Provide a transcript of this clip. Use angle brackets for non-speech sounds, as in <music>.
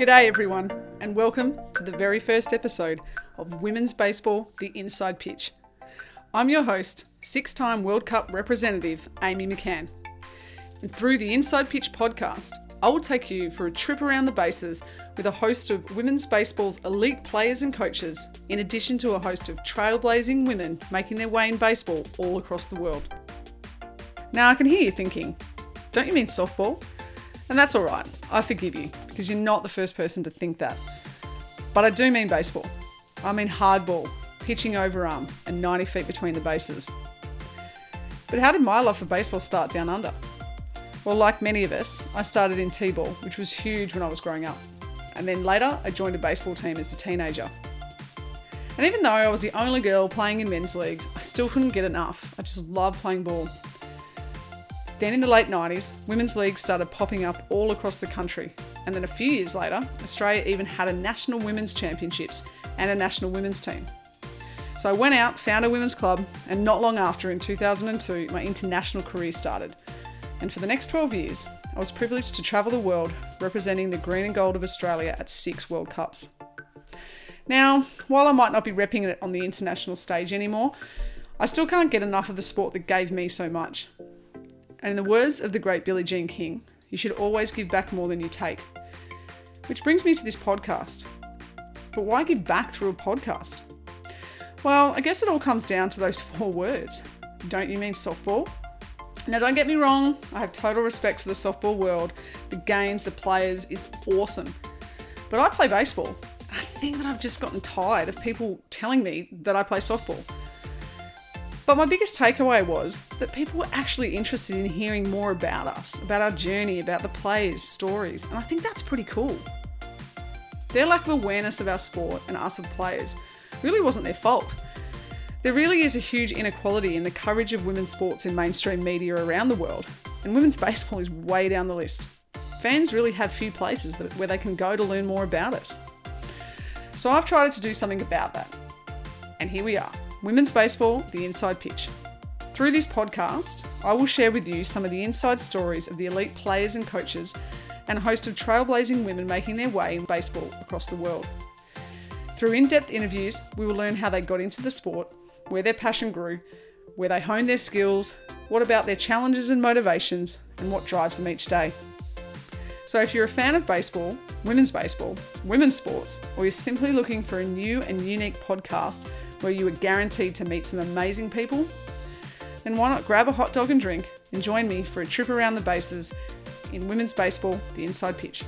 G'day, everyone, and welcome to the very first episode of Women's Baseball The Inside Pitch. I'm your host, six time World Cup representative Amy McCann. And through the Inside Pitch podcast, I will take you for a trip around the bases with a host of women's baseball's elite players and coaches, in addition to a host of trailblazing women making their way in baseball all across the world. Now, I can hear you thinking, don't you mean softball? And that's all right, I forgive you, because you're not the first person to think that. But I do mean baseball. I mean hardball, pitching overarm, and 90 feet between the bases. But how did my love for baseball start down under? Well, like many of us, I started in T ball, which was huge when I was growing up. And then later, I joined a baseball team as a teenager. And even though I was the only girl playing in men's leagues, I still couldn't get enough. I just loved playing ball. Then in the late 90s, women's leagues started popping up all across the country. And then a few years later, Australia even had a national women's championships and a national women's team. So I went out, found a women's club, and not long after, in 2002, my international career started and for the next 12 years, I was privileged to travel the world representing the green and gold of Australia at six World Cups. Now, while I might not be repping it on the international stage anymore, I still can't get enough of the sport that gave me so much. And in the words of the great Billie Jean King, you should always give back more than you take. Which brings me to this podcast. But why give back through a podcast? Well, I guess it all comes down to those <laughs> four words. Don't you mean softball? Now, don't get me wrong, I have total respect for the softball world, the games, the players, it's awesome. But I play baseball. I think that I've just gotten tired of people telling me that I play softball. But my biggest takeaway was that people were actually interested in hearing more about us, about our journey, about the players' stories, and I think that's pretty cool. Their lack of awareness of our sport and us as players really wasn't their fault. There really is a huge inequality in the coverage of women's sports in mainstream media around the world, and women's <laughs> baseball is way down the list. Fans really have few places that, where they can go to learn more about us. So I've tried to do something about that. And here we are Women's Baseball, the Inside Pitch. Through this podcast, I will share with you some of the inside stories of the elite players and coaches and a host of trailblazing women making their way in baseball across the world. Through in depth interviews, we will learn how they got into the sport where their passion grew, where they honed their skills, what about their challenges and motivations, and what drives them each day. So, if you're a fan of baseball, women's baseball, women's sports, or you're simply looking for a new and unique podcast where you are guaranteed to meet some amazing people, then why not grab a hot dog and drink and join me for a trip around the bases in women's baseball, the inside pitch.